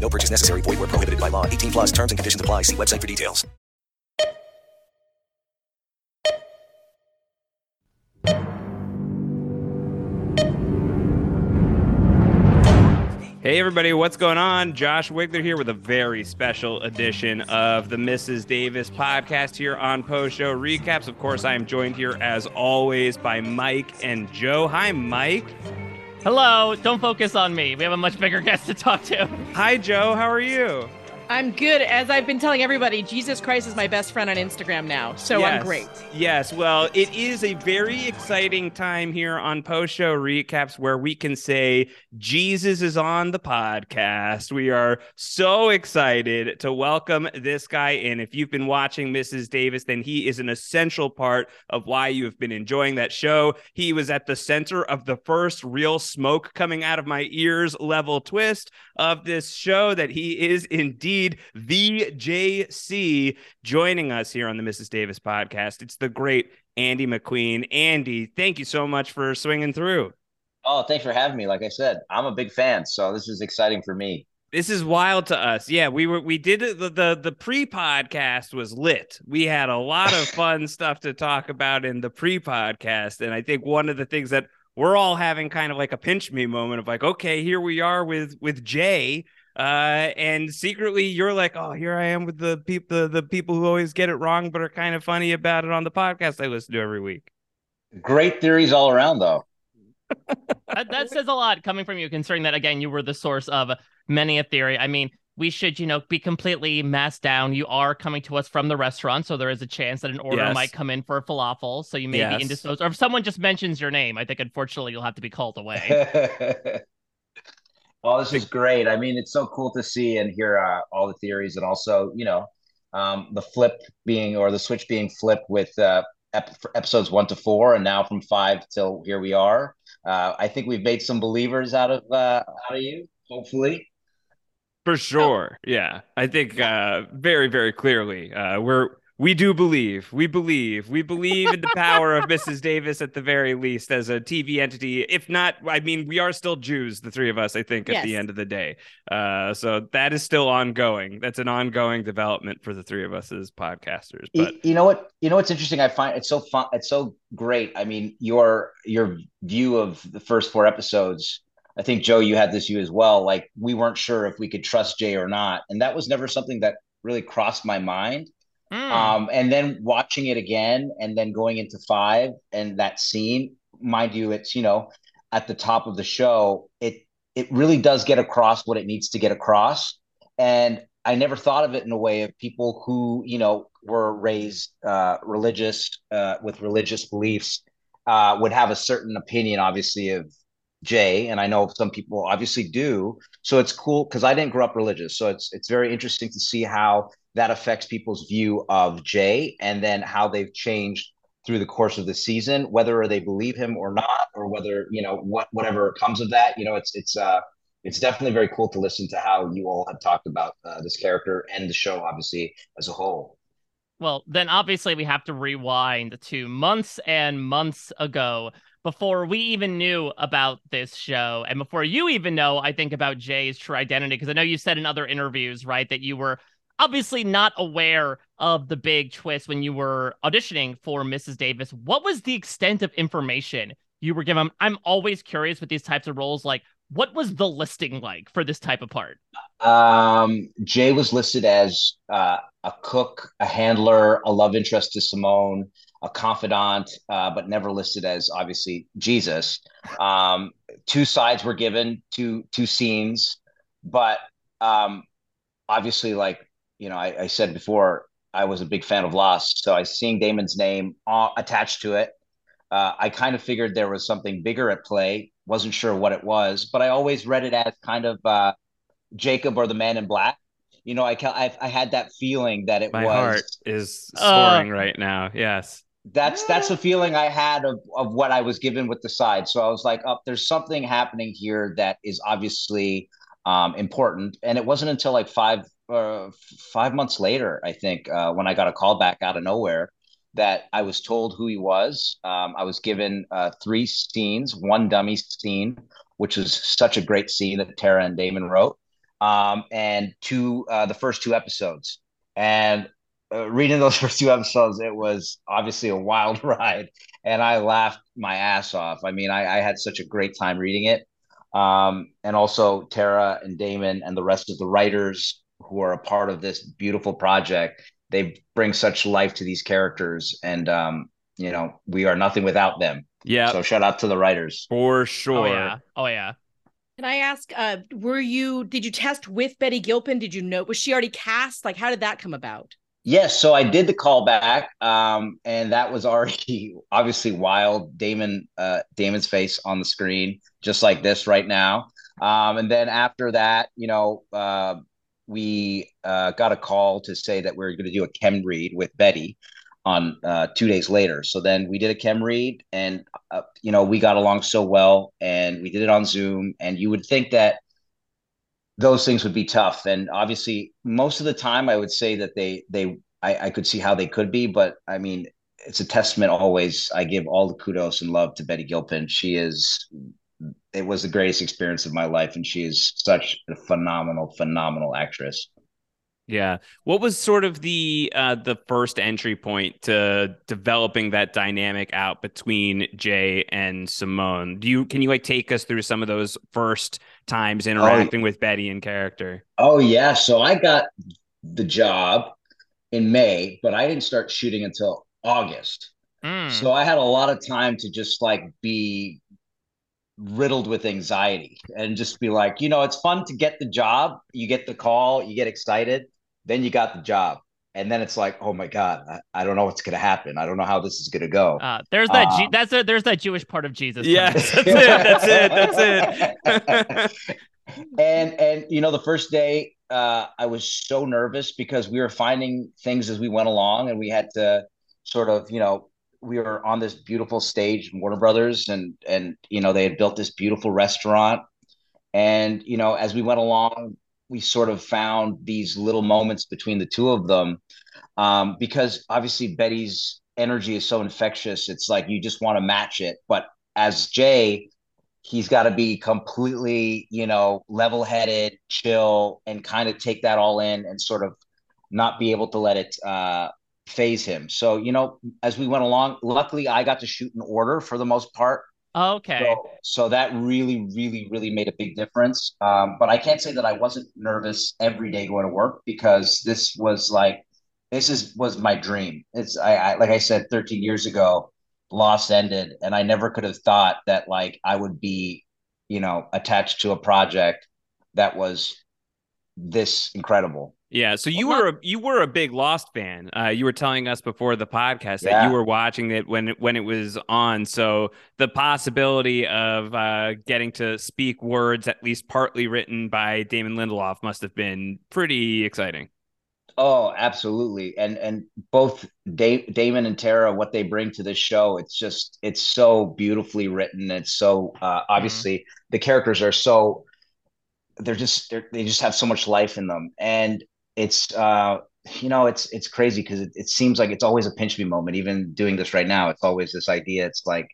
No purchase necessary. Void where prohibited by law. 18 plus terms and conditions apply. See website for details. Hey everybody, what's going on? Josh Wigler here with a very special edition of the Mrs. Davis podcast here on Post Show Recaps. Of course, I am joined here as always by Mike and Joe. Hi, Mike. Hello. Don't focus on me. We have a much bigger guest to talk to. Hi, Joe. How are you? I'm good. As I've been telling everybody, Jesus Christ is my best friend on Instagram now. So yes. I'm great. Yes. Well, it is a very exciting time here on post show recaps where we can say Jesus is on the podcast. We are so excited to welcome this guy in. If you've been watching Mrs. Davis, then he is an essential part of why you have been enjoying that show. He was at the center of the first real smoke coming out of my ears level twist of this show that he is indeed the JC joining us here on the Mrs. Davis podcast. It's the great Andy McQueen. Andy, thank you so much for swinging through. Oh, thanks for having me. Like I said, I'm a big fan, so this is exciting for me. This is wild to us. Yeah, we were we did it the the, the pre-podcast was lit. We had a lot of fun stuff to talk about in the pre-podcast and I think one of the things that we're all having kind of like a pinch me moment of like okay, here we are with with Jay uh, and secretly you're like, oh, here I am with the people, the, the people who always get it wrong, but are kind of funny about it on the podcast I listen to every week. Great theories all around, though. that, that says a lot coming from you, considering that again you were the source of many a theory. I mean, we should, you know, be completely masked down. You are coming to us from the restaurant, so there is a chance that an order Yes. might come in for falafel. So you may Yes. be indisposed, or if someone just mentions your name, I think unfortunately you'll have to be called away. well, this is great. I mean, it's so cool to see and hear uh, all the theories, and also, you know, um, the flip being or the switch being flipped with uh, ep- episodes one to four, and now from five till here we are. Uh, I think we've made some believers out of uh, out of you. Hopefully, For sure. Yeah. I think uh very, very clearly. Uh we're we do believe. We believe. We believe in the power of Mrs. Davis at the very least as a TV entity. If not, I mean, we are still Jews, the three of us, I think, at Yes. the end of the day. Uh, so that is still ongoing. That's an ongoing development for the three of us as podcasters. But you, you know what? You know what's interesting? I find it's so fun. It's so great. I mean, your your view of the first four episodes. I think Joe, you had this view as well. Like we weren't sure if we could trust Jay or not, and that was never something that really crossed my mind. Mm. Um, and then watching it again, and then going into five, and that scene, mind you, it's you know at the top of the show. It it really does get across what it needs to get across, and I never thought of it in a way of people who you know were raised uh, religious uh, with religious beliefs uh, would have a certain opinion, obviously, of Jay, and I know some people obviously do. So it's cool because I didn't grow up religious, so it's it's very interesting to see how that affects people's view of Jay, and then how they've changed through the course of the season, whether they believe him or not, or whether you know what whatever comes of that. You know, it's it's uh it's definitely very cool to listen to how you all have talked about uh, this character and the show, obviously as a whole. Well, then obviously we have to rewind to months and months ago before we even knew about this show and before you even know, I think, about Jay's true identity. Because I know you said in other interviews, right, that you were obviously not aware of the big twist when you were auditioning for Mrs. Davis. What was the extent of information you were given? I'm always curious with these types of roles. Like, what was the listing like for this type of part? Um, Jay was listed as uh, a cook, a handler, a love interest to Simone, a confidant, uh, but never listed as obviously Jesus. Um, two sides were given, two two scenes, but um, obviously, like you know, I, I said before, I was a big fan of Lost, so I seeing Damon's name uh, attached to it. Uh, I kind of figured there was something bigger at play. Wasn't sure what it was, but I always read it as kind of uh, Jacob or the Man in Black. You know, I ca- I, I had that feeling that it my was. heart is Uh, right now. Yes. That's that's the feeling I had of of what I was given with the side. So I was like, oh, there's something happening here that is obviously um, important. And it wasn't until like five uh, five months later, I think, uh, when I got a call back out of nowhere, that I was told who he was. Um, I was given uh, three scenes, one dummy scene, which was such a great scene that Tara and Damon wrote, um, and two uh, the first two episodes. And uh, reading those first two episodes, it was obviously a wild ride, and I laughed my ass off. I mean, I, I had such a great time reading it, um, and also Tara and Damon and the rest of the writers who are a part of this beautiful project. They bring such life to these characters, and um, you know, we are nothing without them. Yeah. So shout out to the writers for sure. Oh yeah. Oh yeah. Can I ask, uh, were you did you test with Betty Gilpin? Did you know was she already cast? Like how did that come about? Yes, so I did the callback, um, and that was already obviously wild. Damon, uh, Damon's face on the screen, just like this right now. Um, and then after that, you know, uh, we uh, got a call to say that we are going to do a chem read with Betty on uh, two days later. So then we did a chem read, and uh, you know, we got along so well, and we did it on Zoom. And you would think that those things would be tough. And obviously, most of the time, I would say that they they I, I could see how they could be, but I mean, it's a testament. Always, I give all the kudos and love to Betty Gilpin. She is. It was the greatest experience of my life, and she is such a phenomenal, phenomenal actress. Yeah. What was sort of the uh the first entry point to developing that dynamic out between Jay and Simone? Do you can you like take us through some of those first times interacting with Betty in character? Oh yeah, so I got the job in May, but I didn't start shooting until August. Mm. So I had a lot of time to just like be riddled with anxiety and just be like, you know, it's fun to get the job. You get the call, you get excited, then you got the job. And then it's like, oh my God, I, I don't know what's going to happen. I don't know how this is going to go. Uh, there's that. G- Um, that's a, there's that Jewish part of Jesus. Yes, coming. that's it. That's it. That's it. and and you know the first day uh i was so nervous because we were finding things as we went along and we had to sort of you know we were on this beautiful stage warner brothers and and you know they had built this beautiful restaurant and you know as we went along we sort of found these little moments between the two of them um, because obviously Betty's energy is so infectious. It's like you just want to match it. But as Jay, he's got to be completely, you know, level headed, chill, and kind of take that all in and sort of not be able to let it uh, phase him. So, you know, as we went along, luckily I got to shoot in order for the most part. Okay. So, so that really, really, really made a big difference. Um, but I can't say that I wasn't nervous every day going to work because this was like, this is was my dream. It's I, I like I said 13 years ago, Lost ended, and I never could have thought that like I would be, you know, attached to a project that was this incredible. Yeah, so you were a, you were a big Lost fan. Uh, you were telling us before the podcast that you were watching it when it, when it was on. So the possibility of uh, getting to speak words, at least partly written by Damon Lindelof, must have been pretty exciting. Oh, absolutely. And and both da- Damon and Tara, what they bring to this show, it's just it's so beautifully written. It's so uh, obviously the characters are so they're just they're, they just have so much life in them, and it's uh you know it's it's crazy because it, it seems like it's always a pinch me moment. Even doing this right now, it's always this idea. It's like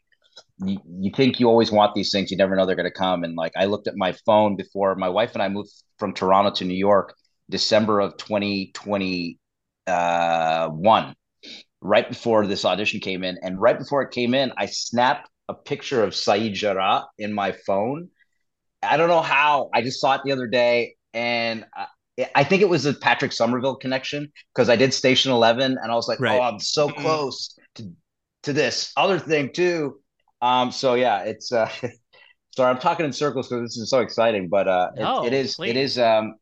you, you think you always want these things, you never know they're going to come. And like I looked at my phone before my wife and I moved from Toronto to New York, December of 2021, right before this audition came in. And right before it came in, I snapped a picture of Sayid Jarrah in my phone. I don't know how. I just saw it the other day, and I think it was a Patrick Somerville connection because I did Station Eleven, and I was like, Right. "Oh, I'm so close to to this other thing too." Um, so yeah, it's uh, sorry, I'm talking in circles because this is so exciting, but uh, it- No, it is please. it is um,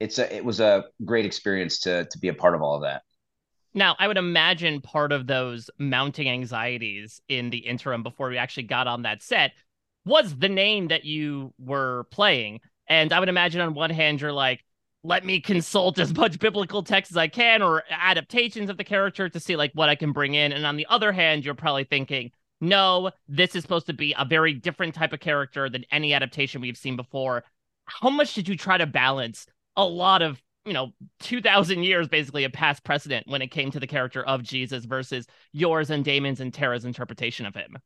it's a it was a great experience to to be a part of all of that. Now, I would imagine part of those mounting anxieties in the interim before we actually got on that set was the name that you were playing. And I would imagine on one hand, you're like, let me consult as much biblical text as I can or adaptations of the character to see like what I can bring in. And on the other hand, you're probably thinking, no, this is supposed to be a very different type of character than any adaptation we've seen before. How much did you try to balance a lot of you know 2000 years basically of past precedent when it came to the character of jesus versus yours and damon's and tara's interpretation of him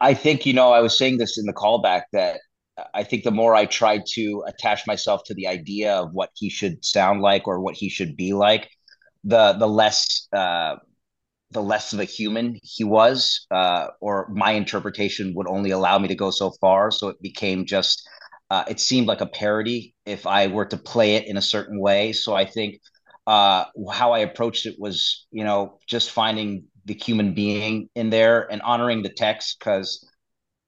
I think, you know, I was saying this in the callback that I think the more I tried to attach myself to the idea of what he should sound like or what he should be like, the the less uh, the less of a human he was, uh, or my interpretation would only allow me to go so far. So it became just uh, it seemed like a parody if I were to play it in a certain way. So I think uh, how I approached it was, you know, just finding the human being in there and honoring the text because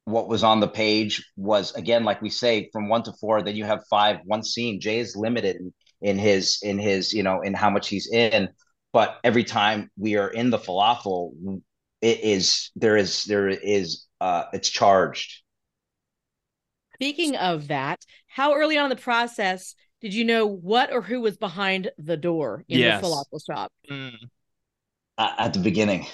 what was on the page was again, like we say, from one to four. Then you have five, one scene. Jay is limited in, in his in his you know in how much he's in, but every time we are in the falafel, it is there is there is uh it's charged. Speaking of that, how early on in the process did you know what or who was behind the door in Yes. the falafel shop? Uh, at the beginning.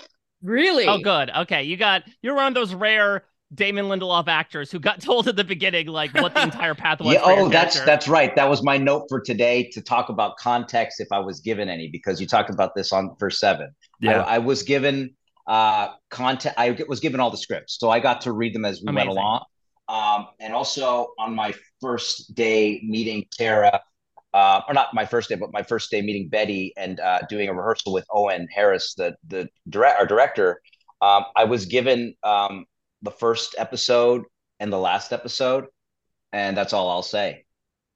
Really? oh good okay you got you're one of those rare damon lindelof actors who got told at the beginning like what the entire path was Yeah, oh, that's character. that's right. That was my note for today to talk about context if I was given any, because you talked about this on verse seven. Yeah. I, I was given uh content. I was given all the scripts, so I got to read them as we went along. Um, and also on my first day meeting Tara, uh, or not my first day, but my first day meeting Betty and uh, doing a rehearsal with Owen Harris, the the direct our director. Um, I was given um, the first episode and the last episode, and that's all I'll say.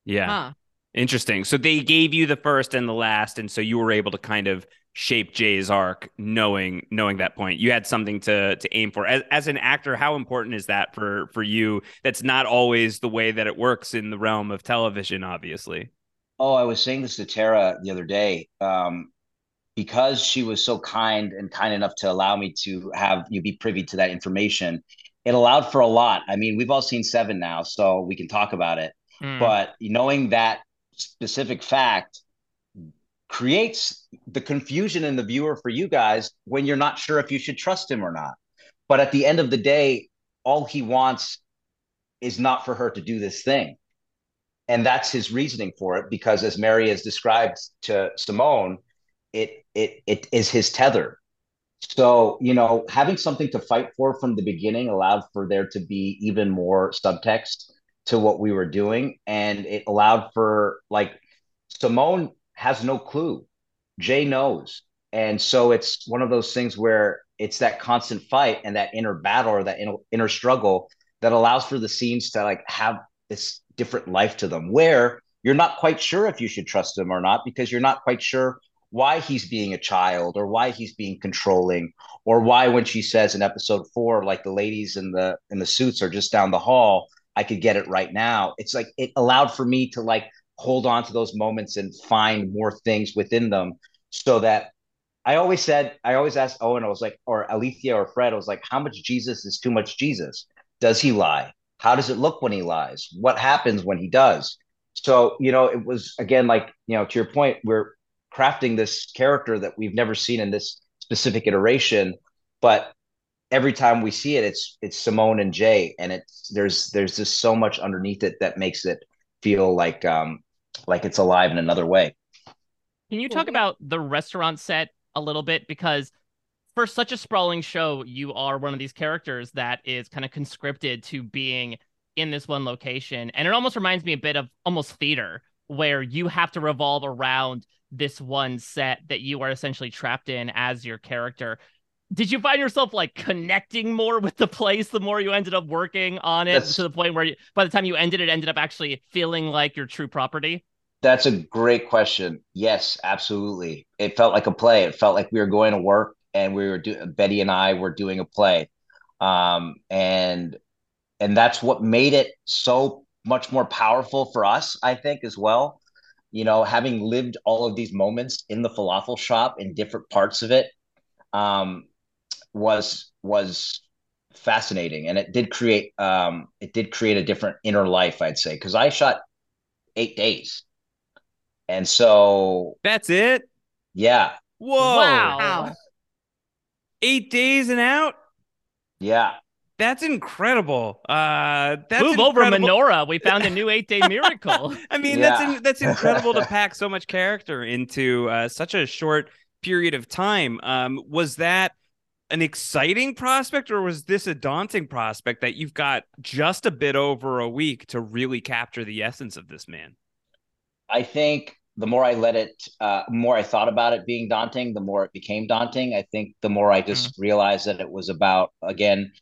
Yeah. Huh. Interesting. So they gave you the first and the last, and so you were able to kind of shape Jay's arc, knowing knowing that point. You had something to to aim for. As, as an actor, how important is that for for you? That's not always the way that it works in the realm of television, obviously. Oh, I was saying this to Tara the other day. Um, because she was so kind and kind enough to allow me to have you be privy to that information, it allowed for a lot. I mean, we've all seen Seven now, so we can talk about it. Hmm. But knowing that specific fact creates the confusion in the viewer for you guys when you're not sure if you should trust him or not. But at the end of the day, all he wants is not for her to do this thing. and that's his reasoning for it because as Mary has described to Simone, it it it is his tether. So, you know, having something to fight for from the beginning allowed for there to be even more subtext to what we were doing. And it allowed for like Simone has no clue. Jay knows. And so it's one of those things where it's that constant fight and that inner battle or that inner, inner struggle that allows for the scenes to like have this different life to them where you're not quite sure if you should trust them or not because you're not quite sure why he's being a child or why he's being controlling or why when she says in episode 4 like the ladies in the in the suits are just down the hall I could get it right now. It's like it allowed for me to like hold on to those moments and find more things within them so that I always said I always asked Owen I was like or Alethea or Fred I was like how much Jesus is too much Jesus? Does he lie? How does it look when he lies? What happens when he does? So you know it was again like you know to your point we're crafting this character that we've never seen in this specific iteration but every time we see it it's it's simone and jay and it's there's there's just so much underneath it that makes it feel like um like it's alive in another way. Can you talk about the restaurant set a little bit? Because for such a sprawling show you are one of these characters that is kind of conscripted to being in this one location. And it almost reminds me a bit of almost theater where you have to revolve around this one set that you are essentially trapped in as your character. Did you find yourself like connecting more with the place the more you ended up working on it That's... to the point where you, by the time you ended it ended up actually feeling like your true property? That's a great question. Yes, absolutely. It felt like a play. It felt like we were going to work and we were doing Betty and I were doing a play. Um, and and that's what made it so much more powerful for us, I think, as well you know, having lived all of these moments in the falafel shop in different parts of it, um, was was fascinating, and it did create um, it did create a different inner life, I'd say, because I shot eight days, and so that's it. Yeah. Whoa! Wow. Eight days and out. Yeah. That's incredible. Uh, that's Move incredible. over menorah. We found a new eight day miracle. I mean, yeah. that's in, that's incredible to pack so much character into uh, such a short period of time. Um, was that an exciting prospect, or was this a daunting prospect that you've got just a bit over a week to really capture the essence of this man? I think the more I let it, uh, more I thought about it being daunting, the more it became daunting. I think the more I just mm. realized that it was about again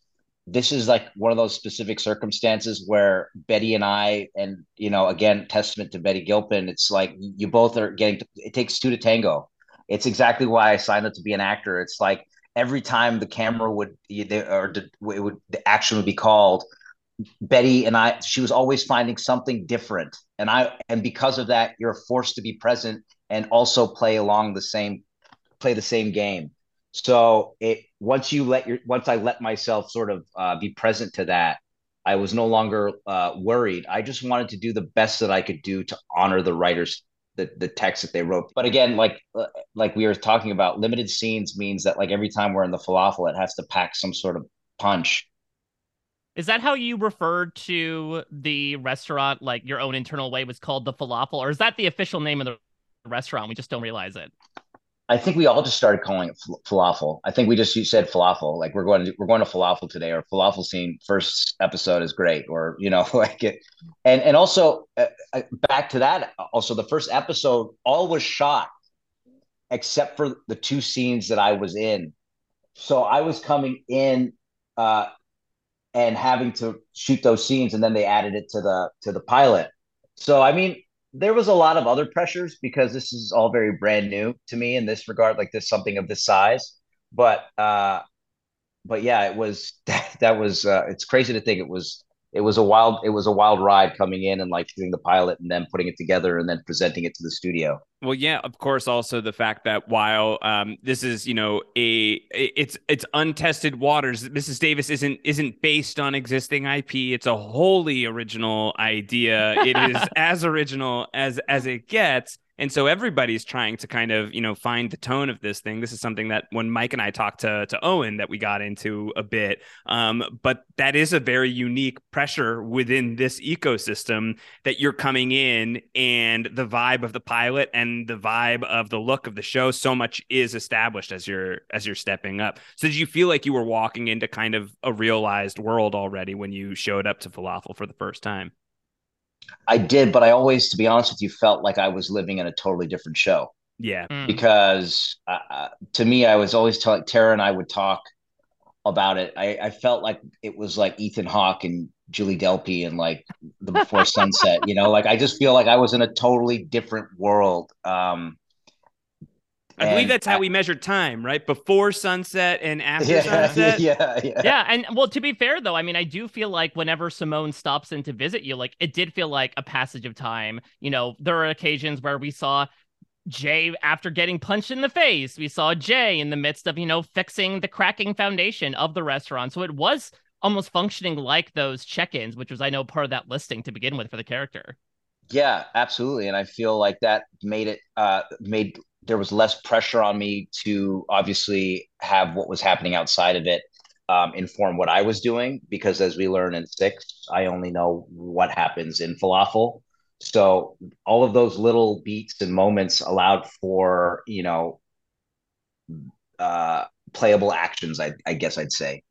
this is like one of those specific circumstances where Betty and I, and you know, again, testament to Betty Gilpin, it's like you both are getting. To, it takes two to tango. It's exactly why I signed up to be an actor. It's like every time the camera would, or it would, the action would be called. Betty and I, she was always finding something different, and I, and because of that, you're forced to be present and also play along the same, play the same game. So it once you let your once I let myself sort of uh, be present to that, I was no longer uh, worried. I just wanted to do the best that I could do to honor the writers the the text that they wrote. But again, like uh, like we were talking about, limited scenes means that like every time we're in the falafel, it has to pack some sort of punch. Is that how you referred to the restaurant? Like your own internal way was called the falafel, or is that the official name of the restaurant? We just don't realize it. I think we all just started calling it falafel. I think we just said falafel, like we're going to we're going to falafel today, or falafel scene first episode is great, or you know, like it. And and also uh, uh, back to that, also the first episode all was shot except for the two scenes that I was in. So I was coming in uh, and having to shoot those scenes, and then they added it to the to the pilot. So I mean, there was a lot of other pressures because this is all very brand new to me in this regard, like this something of this size. But uh, but yeah, it was that, that was uh, it's crazy to think it was it was a wild it was a wild ride coming in and like doing the pilot and then putting it together and then presenting it to the studio. Well yeah of course also the fact that while um, this is you know a it's it's untested waters mrs davis isn't isn't based on existing ip it's a wholly original idea. It is as original as as it gets and so everybody's trying to kind of you know find the tone of this thing. This is something that when mike and i talked to, to owen that we got into a bit um, but that is a very unique pressure within this ecosystem that you're coming in and the vibe of the pilot and the vibe of the look of the show so much is established as you're as you're stepping up. So did you feel like you were walking into kind of a realized world already when you showed up to falafel for the first time I did, but I always, to be honest with you, felt like I was living in a totally different show. Yeah. Mm. Because uh, uh, to me, I was always telling Tara and I would talk about it. I, I felt like it was like Ethan Hawke and Julie Delpy and like the Before Sunset. You know, like I just feel like I was in a totally different world. Um, I believe that's how I- we measured time, right? Before sunset and after Yeah, sunset. yeah, yeah. Yeah, and well, to be fair though, I mean, I do feel like whenever Simone stops in to visit you, like it did feel like a passage of time. You know, there are occasions where we saw Jay after getting punched in the face. We saw Jay in the midst of, you know, fixing the cracking foundation of the restaurant. So it was almost functioning like those check-ins, which was I know part of that listing to begin with for the character. Yeah, absolutely. And I feel like that made it uh made there was less pressure on me to obviously have what was happening outside of it um inform what I was doing because as we learn in six, I only know what happens in falafel. So all of those little beats and moments allowed for, you know, uh playable actions, I I guess I'd say.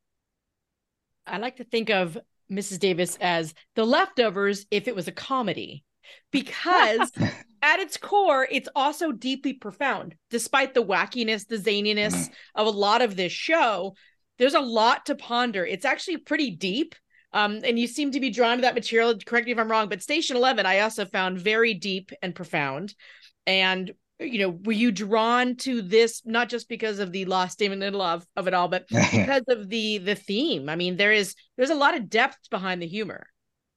I like to think of Mrs. Davis as the leftovers if it was a comedy, because at its core, it's also deeply profound. Despite the wackiness, the zaniness of a lot of this show, there's a lot to ponder. It's actually pretty deep. Um, and you seem to be drawn to that material. Correct me if I'm wrong, but Station 11, I also found very deep and profound. And you know, were you drawn to this not just because of the lost in the love of it all, but because of the the theme? I mean, there is there's a lot of depth behind the humor.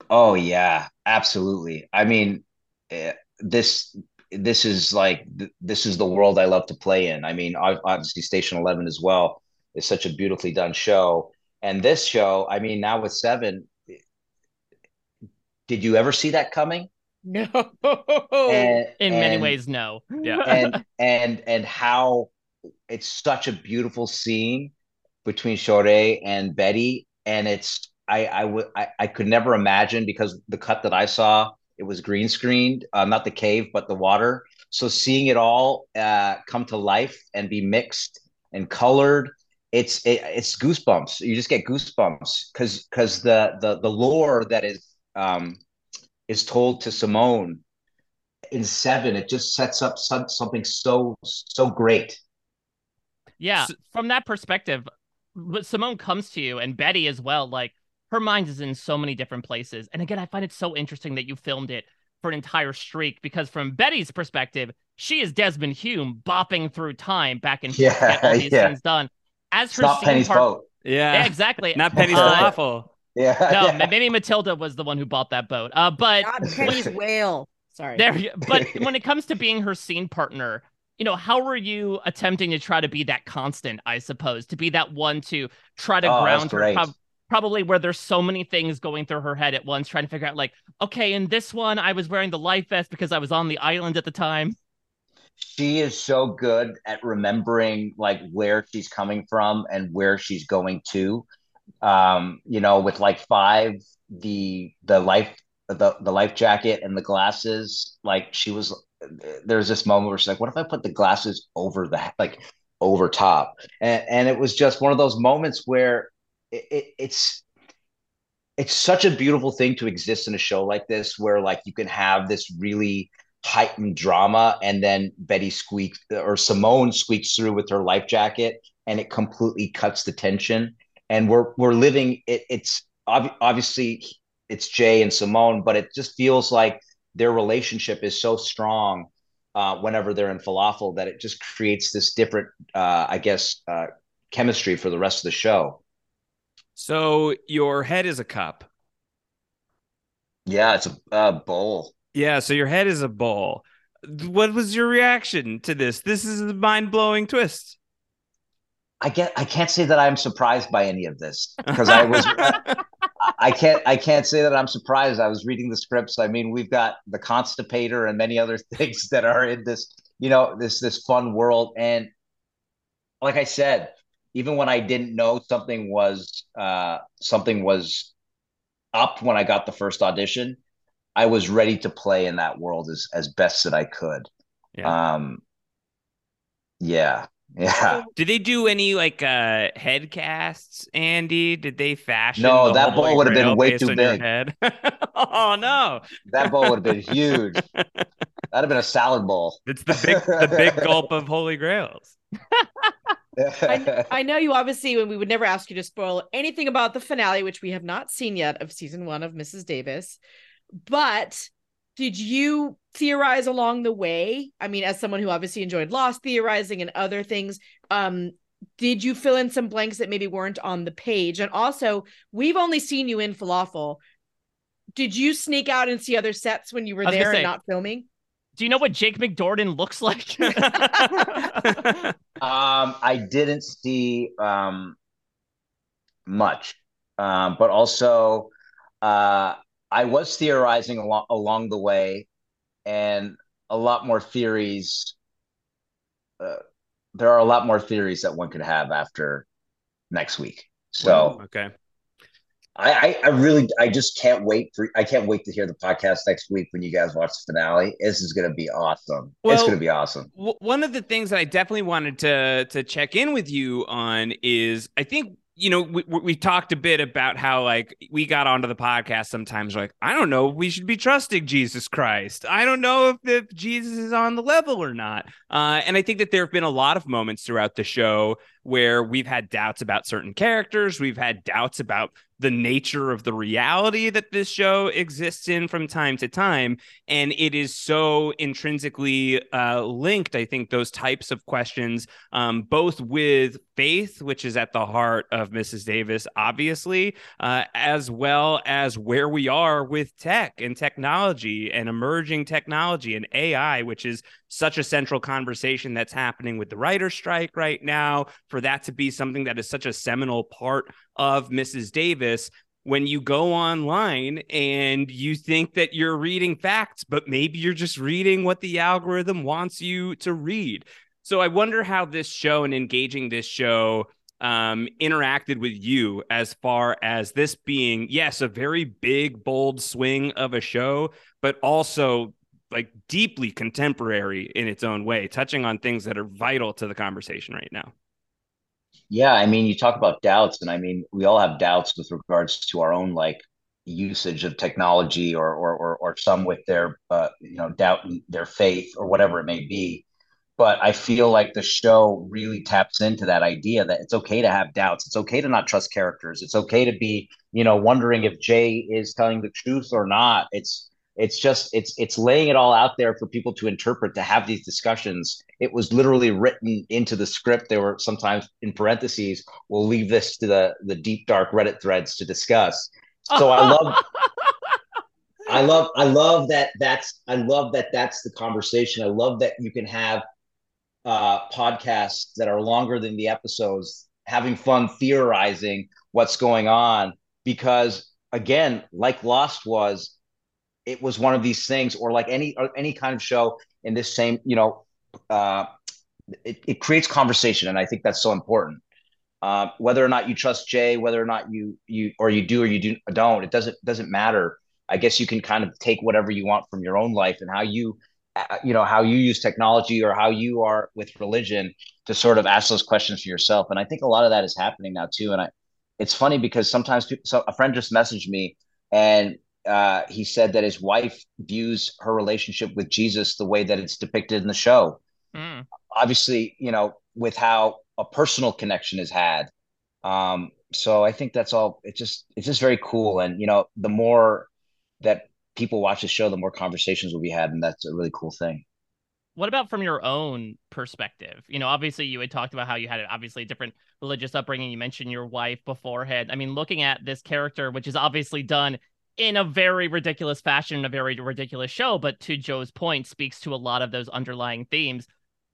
Oh yeah, absolutely. I mean, eh, this this is like th- this is the world I love to play in. I mean, ob- obviously Station 11 as well is such a beautifully done show. And this show, I mean, now with 7, did you ever see that coming? No. And- In many ways, no. Yeah. and and and how it's such a beautiful scene between Shira and Betty, and it's I I would I, I could never imagine because the cut that I saw it was green screened, uh, not the cave but the water. So seeing it all uh, come to life and be mixed and colored, it's it, it's goosebumps. You just get goosebumps because because the the the lore that is um is told to Simone in seven, it just sets up some, something so so great. Yeah, from that perspective, when Simone comes to you and Betty as well, like her mind is in so many different places. And again, I find it so interesting that you filmed it for an entire streak because from Betty's perspective, she is Desmond Hume bopping through time back and forth to all Yeah, these yeah. things done. As It's her not scene Penny's part- boat. Yeah. Yeah, exactly. Not Penny's Uh, falafel. Yeah. No, yeah. maybe Matilda was the one who bought that boat. Uh, but Not Penny's whale. Sorry. there, but when it comes to being her scene partner, you know, how were you attempting to try to be that constant? I suppose to be that one to try to Oh, ground her. great. prob- probably where there's so many things going through her head at once, trying to figure out like, okay, in this one, I was wearing the life vest because I was on the island at the time. She is so good at remembering like where she's coming from and where she's going to. Um, you know, with like five, the the life the the life jacket and the glasses, like she was there's this moment where she's like, what if I put the glasses over the like over top? And and it was just one of those moments where it, it, it's it's such a beautiful thing to exist in a show like this where like you can have this really heightened drama and then Betty squeaks or Simone squeaks through with her life jacket and it completely cuts the tension. And we're we're living it it's ob- obviously it's Jay and Simone but it just feels like their relationship is so strong uh, whenever they're in falafel that it just creates this different uh, I guess uh, chemistry for the rest of the show So your head is a cup. yeah it's a uh, bowl Yeah, so your head is a bowl. What was your reaction to this? This is a mind-blowing twist. I get I can't say that I'm surprised by any of this because I was I can't I can't say that I'm surprised. I was reading the scripts. I mean, we've got the constipator and many other things that are in this, you know, this this fun world. And like I said, even when I didn't know something was uh something was up when I got the first audition, I was ready to play in that world as as best that I could. Yeah. Um yeah. Yeah. Did they do any like uh head casts, Andy? Did they fashion? No, the that Holy bowl would have been way too big. Head? oh no, That bowl would have been huge. That'd have been a salad bowl. it's the big the big gulp of Holy Grails. I, I know you obviously, and we would never ask you to spoil anything about the finale, which we have not seen yet of season one of Mrs. Davis. But did you theorize along the way? I mean, as someone who obviously enjoyed Lost theorizing and other things, um, did you fill in some blanks that maybe weren't on the page? And also, we've only seen you in Falafel. Did you sneak out and see other sets when you were I was gonna there and not filming? Do you know what Jake McDorman looks like? Um, I didn't see um much, um, but also uh, I was theorizing along along the way, and a lot more theories. Uh, there are a lot more theories that one could have after next week. So okay, I, I, I really, I just can't wait for. I can't wait to hear the podcast next week when you guys watch the finale. This is gonna be awesome. it's gonna be awesome. W- one of the things that I definitely wanted to to check in with you on is I think you know we we we talked a bit about how like we got onto the podcast sometimes like I don't know we should be trusting Jesus Christ. I don't know if, if Jesus is on the level or not. Uh, and I think that there have been a lot of moments throughout the show where we've had doubts about certain characters. We've had doubts about the nature of the reality that this show exists in from time to time and it is so intrinsically uh, linked i think those types of questions um, both with faith which is at the heart of mrs davis obviously uh, as well as where we are with tech and technology and emerging technology and ai which is such a central conversation that's happening with the writer strike right now for that to be something that is such a seminal part of mrs davis when you go online and you think that you're reading facts, but maybe you're just reading what the algorithm wants you to read. So I wonder how this show and engaging this show um, interacted with you as far as this being, yes, a very big, bold swing of a show, but also like deeply contemporary in its own way, touching on things that are vital to the conversation right now. Yeah, I mean, you talk about doubts, and I mean, we all have doubts with regards to our own like usage of technology, or or or, or some with their uh, you know doubt their faith or whatever it may be. But I feel like the show really taps into that idea that it's okay to have doubts. It's okay to not trust characters. It's okay to be, you know, wondering if Jay is telling the truth or not. It's it's just it's it's laying it all out there for people to interpret to have these discussions. It was literally written into the script. There were sometimes in parentheses we'll leave this to the the deep dark reddit threads to discuss. So i love i love i love that that's i love that that's the conversation. I love that you can have uh podcasts that are longer than the episodes having fun theorizing what's going on because again like lost was it was one of these things or like any or any kind of show in this same you know uh it, it creates conversation and i think that's so important. Uh, whether or not you trust jay whether or not you you or you do or you do don't it doesn't doesn't matter. I guess you can kind of take whatever you want from your own life and how you uh, you know how you use technology or how you are with religion to sort of ask those questions for yourself. And i think a lot of that is happening now too. And i it's funny because sometimes people so a friend just messaged me and uh, he said that his wife views her relationship with Jesus the way that it's depicted in the show. Mm. Obviously, you know, with how a personal connection is had. Um, so I think that's all. It's just it's just very cool, and you know, the more that people watch the show, the more conversations will be had, and that's a really cool thing. What about from your own perspective? You know, obviously you had talked about how you had obviously a different religious upbringing. You mentioned your wife beforehand. I mean, looking at this character, which is obviously done in a very ridiculous fashion, in a very ridiculous show, but to Joe's point, speaks to a lot of those underlying themes.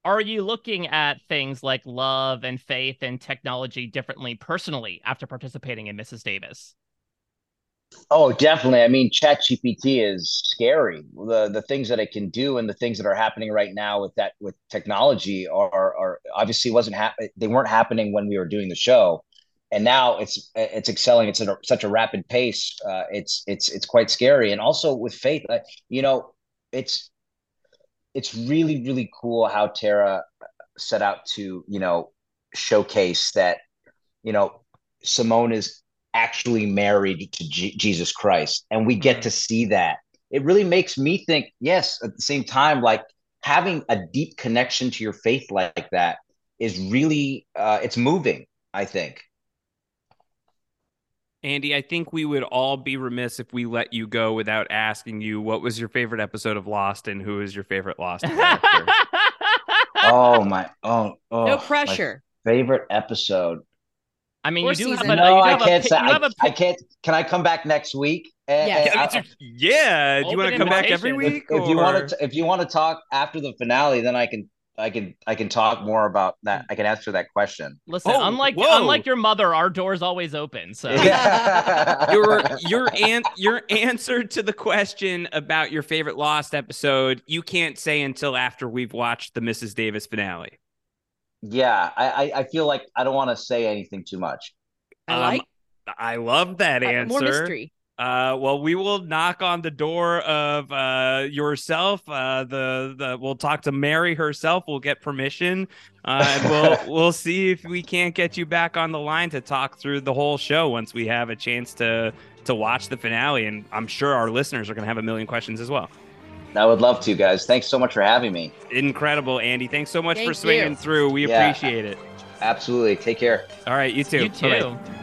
Are you looking at things like love and faith and technology differently personally after participating in Mrs. Davis? Oh, definitely. I mean, ChatGPT is scary. The the things that it can do and the things that are happening right now with that with technology are are obviously wasn't hap- they weren't happening when we were doing the show, and now it's it's excelling. It's at a, such a rapid pace. Uh, it's it's it's quite scary. And also with faith, uh, you know, it's it's really really cool how Tara set out to you know showcase that you know Simone is actually married to G- Jesus Christ, and we get to see that. It really makes me think. Yes, at the same time, like having a deep connection to your faith like that is really uh, it's moving. I think. Andy, I think we would all be remiss if we let you go without asking you what was your favorite episode of Lost and who is your favorite Lost character. oh my! Oh, oh No pressure. Favorite episode. I mean, Or you do have season. a. No, you do I can't pi- say. you I, have a I can't. Can I come back next week? Yes. yeah, I- it's your- yeah. Do you want to come back every week? if you want to, if you want to talk after the finale, then I can, I can, I can talk more about that. I can answer that question. Listen, Oh, unlike whoa. unlike your mother, our door's always open. So your your an- your answer to the question about your favorite Lost episode, you can't say until after we've watched the Mrs. Davis finale. yeah, I, I, I feel like I don't want to say anything too much. I Um, like I love that uh, answer. more mystery. Uh, well, we will knock on the door of uh yourself. Uh, the the we'll talk to Mary herself. We'll get permission. Uh, and we'll we'll see if we can't get you back on the line to talk through the whole show once we have a chance to to watch the finale. And I'm sure our listeners are going to have a million questions as well. I would love to, guys. Thanks so much for having me. Incredible, Andy. Thanks so much for swinging you. through. We Yeah. appreciate it. Absolutely. Take care. All right, you too. you too. Bye-bye.